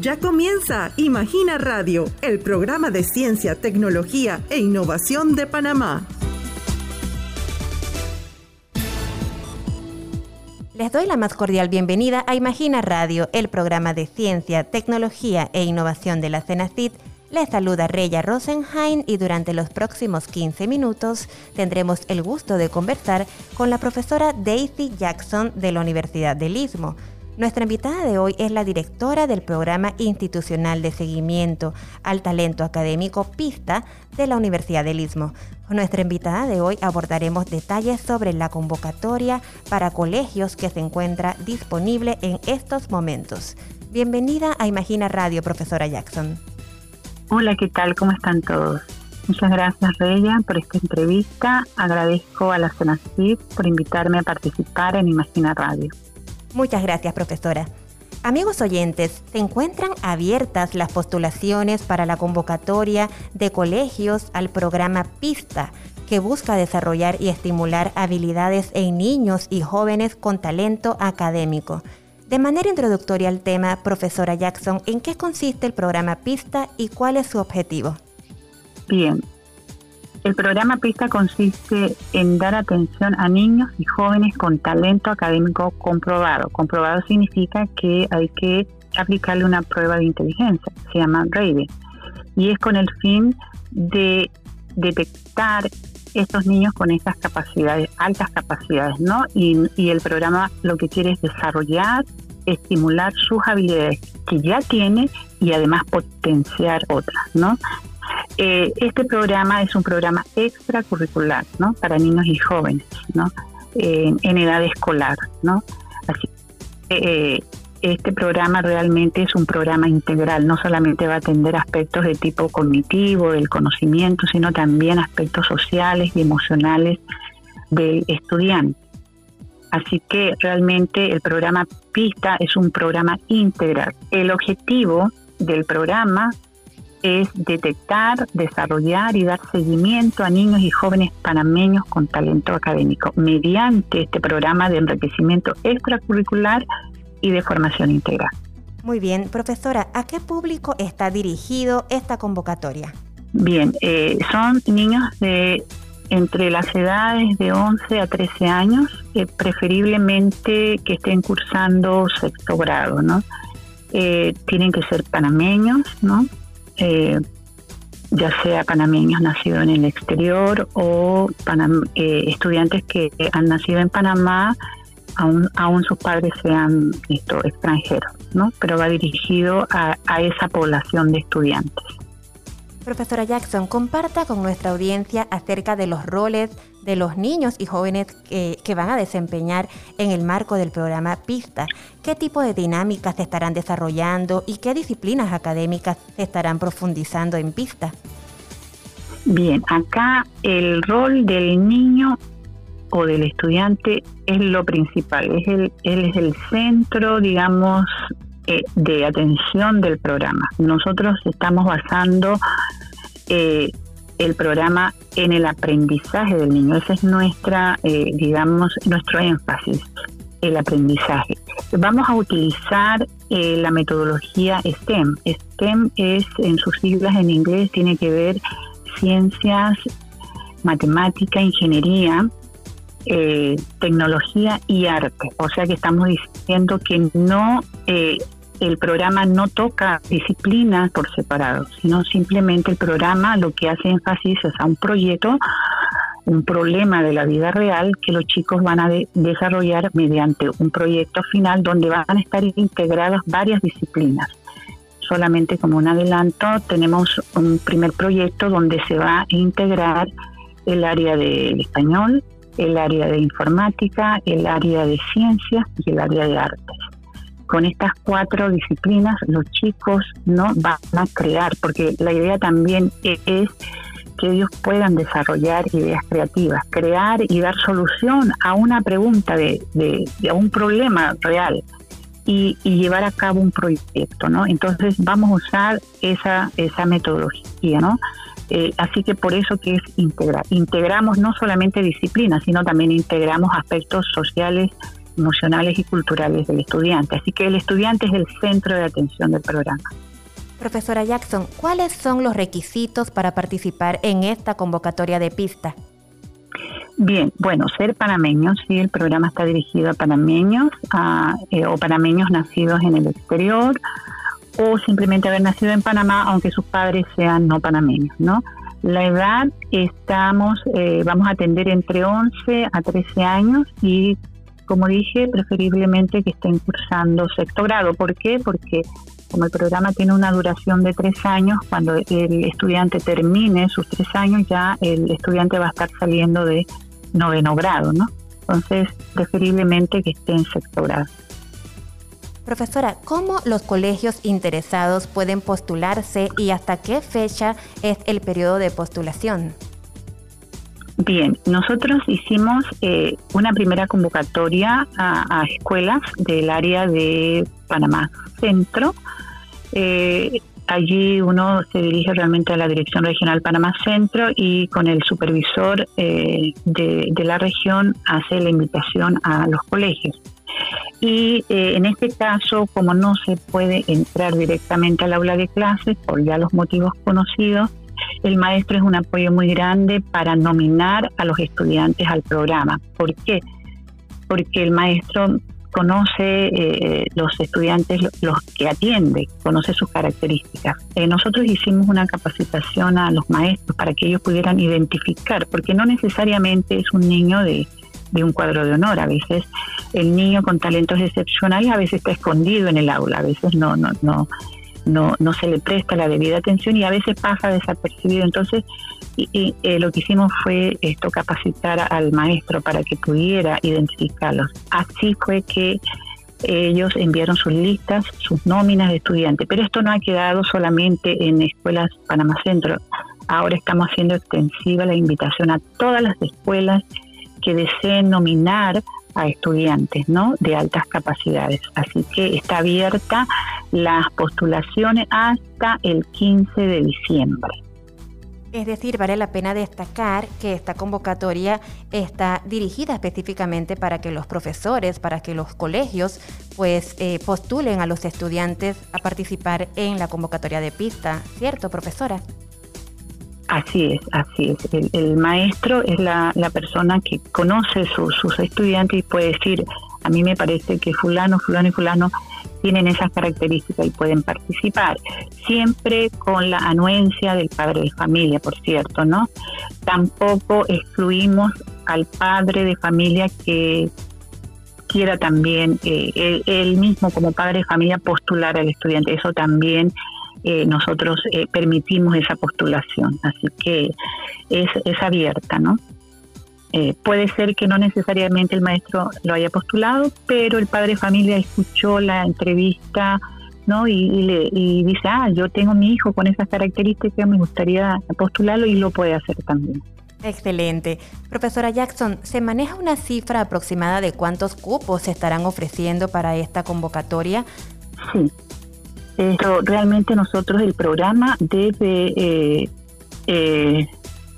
Ya comienza Imagina Radio, el programa de ciencia, tecnología e innovación de Panamá. Les doy la más cordial bienvenida a Imagina Radio, el programa de ciencia, tecnología e innovación de la CENACIT. Les saluda Reya Rosenheim y durante los próximos 15 minutos tendremos el gusto de conversar con la profesora Daisy Jackson de la Universidad del Istmo nuestra invitada de hoy es la directora del Programa Institucional de Seguimiento al Talento Académico PISTA de la Universidad del Istmo. Nuestra invitada de hoy abordaremos detalles sobre la convocatoria para colegios que se encuentra disponible en estos momentos. Bienvenida a Imagina Radio, profesora Jackson. Hola, ¿qué tal? ¿Cómo están todos? Muchas gracias, Reya, por esta entrevista. Agradezco a la CENACID por invitarme a participar en Imagina Radio. Muchas gracias, profesora. Amigos oyentes, se encuentran abiertas las postulaciones para la convocatoria de colegios al programa PISTA, que busca desarrollar y estimular habilidades en niños y jóvenes con talento académico. De manera introductoria al tema, profesora Jackson, ¿en qué consiste el programa PISTA y cuál es su objetivo? Bien, el programa PISTA consiste en dar atención a niños y jóvenes con talento académico comprobado. Comprobado significa que hay que aplicarle una prueba de inteligencia, se llama RAIDE, y es con el fin de detectar estos niños con esas capacidades, altas capacidades, ¿no? Y, y el programa lo que quiere es desarrollar, estimular sus habilidades que ya tiene y además potenciar otras, ¿no? Eh, este programa es un programa extracurricular, ¿no? Para niños y jóvenes, ¿no? en edad escolar, ¿no? Así eh, este programa realmente es un programa integral, no solamente va a atender aspectos de tipo cognitivo, del conocimiento, sino también aspectos sociales y emocionales del estudiante. Así que realmente el programa PISTA es un programa integral. El objetivo del programa es detectar, desarrollar y dar seguimiento a niños y jóvenes panameños con talento académico mediante este programa de enriquecimiento extracurricular y de formación integral. Muy bien, profesora, ¿a qué público está dirigido esta convocatoria? Bien, eh, son niños de entre las edades de 11 a 13 años, eh, preferiblemente que estén cursando sexto grado, ¿no? Eh, tienen que ser panameños, ¿no? Eh, ya sea panameños nacidos en el exterior o eh, estudiantes que han nacido en Panamá, aún, aún sus padres sean esto, extranjeros, ¿no? pero va dirigido a, a esa población de estudiantes. Profesora Jackson, comparta con nuestra audiencia acerca de los roles de los niños y jóvenes que, van a desempeñar en el marco del programa PISTA. ¿Qué tipo de dinámicas se estarán desarrollando y qué disciplinas académicas se estarán profundizando en PISTA? Bien, acá el rol del niño o del estudiante es lo principal, es el, él es el centro, digamos, eh, de atención del programa. Nosotros estamos basando eh, el programa en el aprendizaje del niño. Ese es nuestra, eh, digamos, nuestro énfasis, el aprendizaje. Vamos a utilizar eh, la metodología STEM. STEM es, en sus siglas en inglés, tiene que ver ciencias, matemática, ingeniería, eh, tecnología y arte. O sea que estamos diciendo que no el programa no toca disciplinas por separado, sino simplemente el programa lo que hace énfasis es a un proyecto, un problema de la vida real que los chicos van a desarrollar mediante un proyecto final donde van a estar integradas varias disciplinas. Solamente como un adelanto, tenemos un primer proyecto donde se va a integrar el área de español, el área de informática, el área de ciencias y el área de artes con estas cuatro disciplinas los chicos no van a crear, porque la idea también es que ellos puedan desarrollar ideas creativas, crear y dar solución a una pregunta de, a un problema real y, llevar a cabo un proyecto, ¿no? Entonces vamos a usar esa, esa metodología, ¿no? Eh, así que por eso que es integrar. Integramos no solamente disciplinas, sino también integramos aspectos sociales emocionales y culturales del estudiante. Así que el estudiante es el centro de atención del programa. Profesora Jackson, ¿cuáles son los requisitos para participar en esta convocatoria de pista? Bien, bueno, ser panameños, sí, el programa está dirigido a panameños eh, o panameños nacidos en el exterior o simplemente haber nacido en Panamá, aunque sus padres sean no panameños, ¿no? La edad estamos, eh, vamos a atender entre 11 a 13 años y, como dije, preferiblemente que estén cursando sexto grado. ¿Por qué? Porque como el programa tiene una duración de tres años, cuando el estudiante termine sus tres años, ya el estudiante va a estar saliendo de noveno grado, ¿no? Entonces, preferiblemente que esté en sexto grado. Profesora, ¿cómo los colegios interesados pueden postularse y hasta qué fecha es el periodo de postulación? Bien, nosotros hicimos eh, una primera convocatoria a, escuelas del área de Panamá Centro. Eh, allí uno se dirige realmente a la Dirección Regional Panamá Centro y con el supervisor eh, de, la región hace la invitación a los colegios. Y eh, en este caso, como no se puede entrar directamente al aula de clases por ya los motivos conocidos, el maestro es un apoyo muy grande para nominar a los estudiantes al programa. ¿Por qué? Porque el maestro conoce eh, los estudiantes, los que atiende, conoce sus características. Eh, nosotros hicimos una capacitación a los maestros para que ellos pudieran identificar, porque no necesariamente es un niño de, un cuadro de honor, a veces el niño con talentos excepcionales a veces está escondido en el aula, a veces no, no, no, no, no se le presta la debida atención y a veces pasa desapercibido. Entonces, y, eh, lo que hicimos fue esto capacitar al maestro para que pudiera identificarlos. Así fue que ellos enviaron sus listas, sus nóminas de estudiantes, pero esto no ha quedado solamente en escuelas Panamá Centro. Ahora estamos haciendo extensiva la invitación a todas las escuelas que deseen nominar a estudiantes ¿no? de altas capacidades. Así que está abierta las postulaciones hasta el 15 de diciembre. Es decir, vale la pena destacar que esta convocatoria está dirigida específicamente para que los profesores, para que los colegios, pues eh, postulen a los estudiantes a participar en la convocatoria de pista, ¿cierto, profesora? Así es, así es. El, maestro es la, persona que conoce sus estudiantes y puede decir, a mí me parece que fulano, fulano y fulano tienen esas características y pueden participar, siempre con la anuencia del padre de familia, por cierto, ¿no? Tampoco excluimos al padre de familia que quiera también eh, él, mismo como padre de familia postular al estudiante, eso también eh, nosotros eh, permitimos esa postulación, así que es, es abierta, ¿no? Eh, puede ser que no necesariamente el maestro lo haya postulado, pero el padre de familia escuchó la entrevista ¿no? Y, le, y dice, ah, yo tengo mi hijo con esas características, me gustaría postularlo y lo puede hacer también. Excelente. Profesora Jackson, ¿se maneja una cifra aproximada de cuántos cupos se estarán ofreciendo para esta convocatoria? Sí. Esto, realmente nosotros el programa debe eh, eh,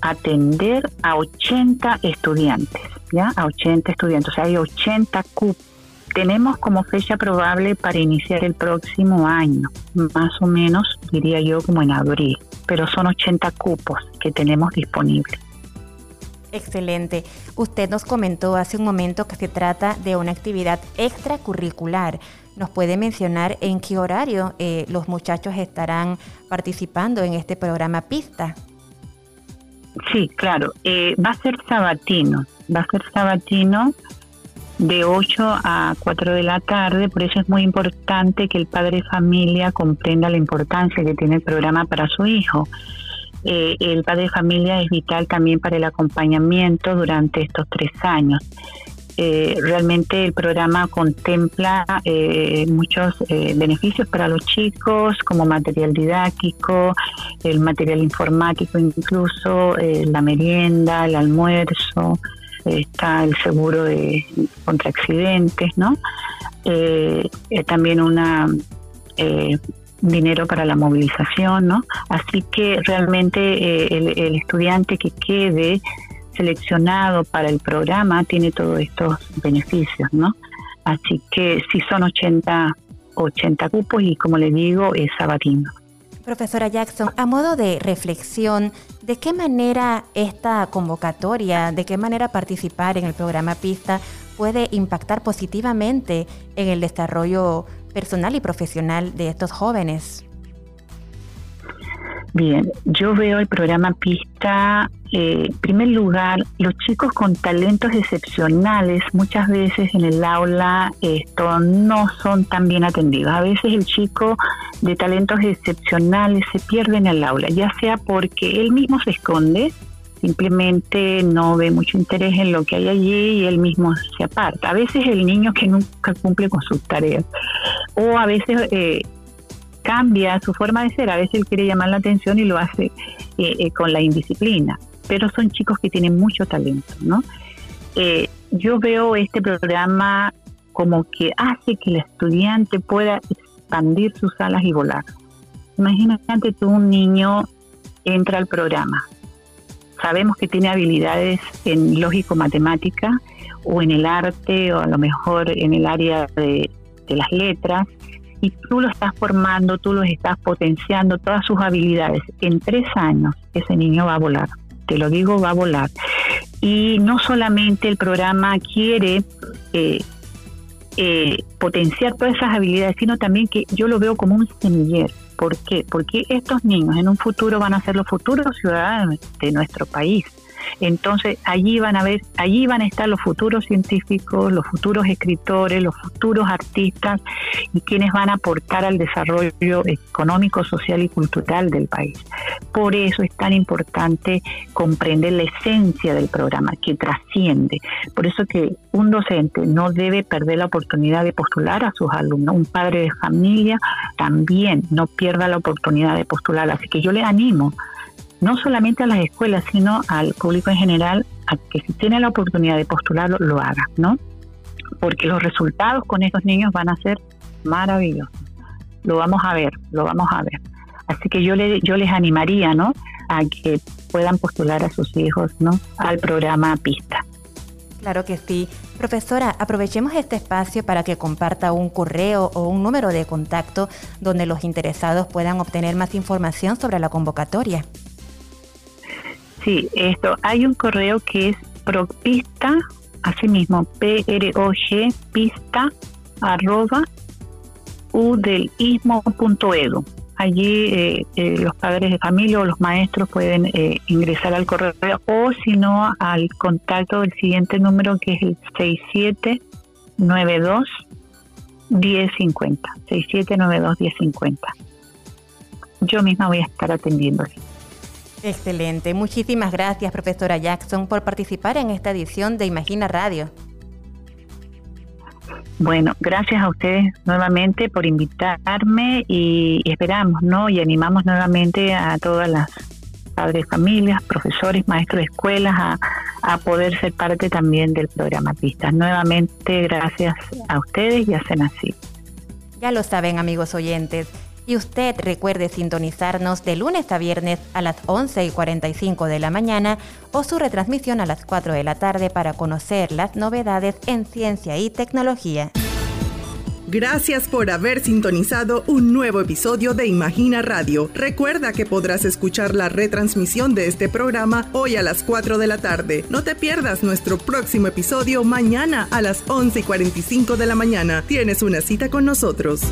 atender a 80 estudiantes, ¿ya? A 80 estudiantes, o sea, hay 80 cupos. Tenemos como fecha probable para iniciar el próximo año, más o menos, diría yo, como en abril, pero son 80 cupos que tenemos disponibles. Excelente. Usted nos comentó hace un momento que se trata de una actividad extracurricular. ¿Nos puede mencionar en qué horario eh, los muchachos estarán participando en este programa Pista? Sí, claro. Eh, va a ser sabatino. Va a ser sabatino de 8 a 4 de la tarde. Por eso es muy importante que el padre de familia comprenda la importancia que tiene el programa para su hijo. Eh, el padre de familia es vital también para el acompañamiento durante estos tres años. Eh, realmente el programa contempla eh, muchos eh, beneficios para los chicos, como material didáctico, el material informático incluso, la merienda, el almuerzo, está el seguro de contra accidentes, ¿no? también una dinero para la movilización, ¿no? Así que realmente el estudiante que quede seleccionado para el programa tiene todos estos beneficios, ¿no? Así que sí son 80, 80 cupos y como les digo, es sabatino. Profesora Jackson, a modo de reflexión, ¿de qué manera esta convocatoria, de qué manera participar en el programa Pista puede impactar positivamente en el desarrollo personal y profesional de estos jóvenes? Bien, yo veo el programa Pista, eh, en primer lugar, los chicos con talentos excepcionales muchas veces en el aula esto no son tan bien atendidos. A veces el chico de talentos excepcionales se pierde en el aula, ya sea porque él mismo se esconde, simplemente no ve mucho interés en lo que hay allí y él mismo se aparta. A veces el niño que nunca cumple con sus tareas o a veces... Eh, cambia su forma de ser. A veces él quiere llamar la atención y lo hace eh, eh, con la indisciplina, pero son chicos que tienen mucho talento, ¿no? Eh, yo veo este programa como que hace que el estudiante pueda expandir sus alas y volar. Imagínate tú un niño entra al programa. Sabemos que tiene habilidades en lógico-matemática o en el arte o a lo mejor en el área de, las letras y tú lo estás formando, tú lo estás potenciando, todas sus habilidades. En tres años ese niño va a volar, te lo digo, va a volar. Y no solamente el programa quiere eh, eh, potenciar todas esas habilidades, sino también que yo lo veo como un semillero. ¿Por qué? Porque estos niños en un futuro van a ser los futuros ciudadanos de nuestro país. Entonces allí van a ver, allí van a estar los futuros científicos, los futuros escritores, los futuros artistas y quienes van a aportar al desarrollo económico, social y cultural del país. Por eso es tan importante comprender la esencia del programa que trasciende. Por eso que un docente no debe perder la oportunidad de postular a sus alumnos. Un padre de familia también no pierda la oportunidad de postular. Así que yo le animo no solamente a las escuelas, sino al público en general, a que si tiene la oportunidad de postularlo, lo haga, ¿no? Porque los resultados con estos niños van a ser maravillosos. Lo vamos a ver, lo vamos a ver. Así que yo, le, yo les animaría, ¿no? A que puedan postular a sus hijos, ¿no? Al programa Pista. Claro que sí. Profesora, aprovechemos este espacio para que comparta un correo o un número de contacto donde los interesados puedan obtener más información sobre la convocatoria. Sí, esto, hay un correo que es propista, así mismo, P-R-O-G, pista, arroba, edu. Allí eh, eh, los padres de familia o los maestros pueden eh, ingresar al correo o si no al contacto del siguiente número que es el 6792 1050. 6792 1050. Yo misma voy a estar atendiéndole. Excelente. Muchísimas gracias, profesora Jackson, por participar en esta edición de Imagina Radio. Bueno, gracias a ustedes nuevamente por invitarme y, esperamos, ¿no? Y animamos nuevamente a todas las padres, familias, profesores, maestros de escuelas a, a poder ser parte también del programa Pistas. Nuevamente, gracias a ustedes y a Senasí. Ya lo saben, amigos oyentes. Y usted recuerde sintonizarnos de lunes a viernes a las 11 y 45 de la mañana o su retransmisión a las 4 de la tarde para conocer las novedades en ciencia y tecnología. Gracias por haber sintonizado un nuevo episodio de Imagina Radio. Recuerda que podrás escuchar la retransmisión de este programa hoy a las 4 de la tarde. No te pierdas nuestro próximo episodio mañana a las 11 y 45 de la mañana. Tienes una cita con nosotros.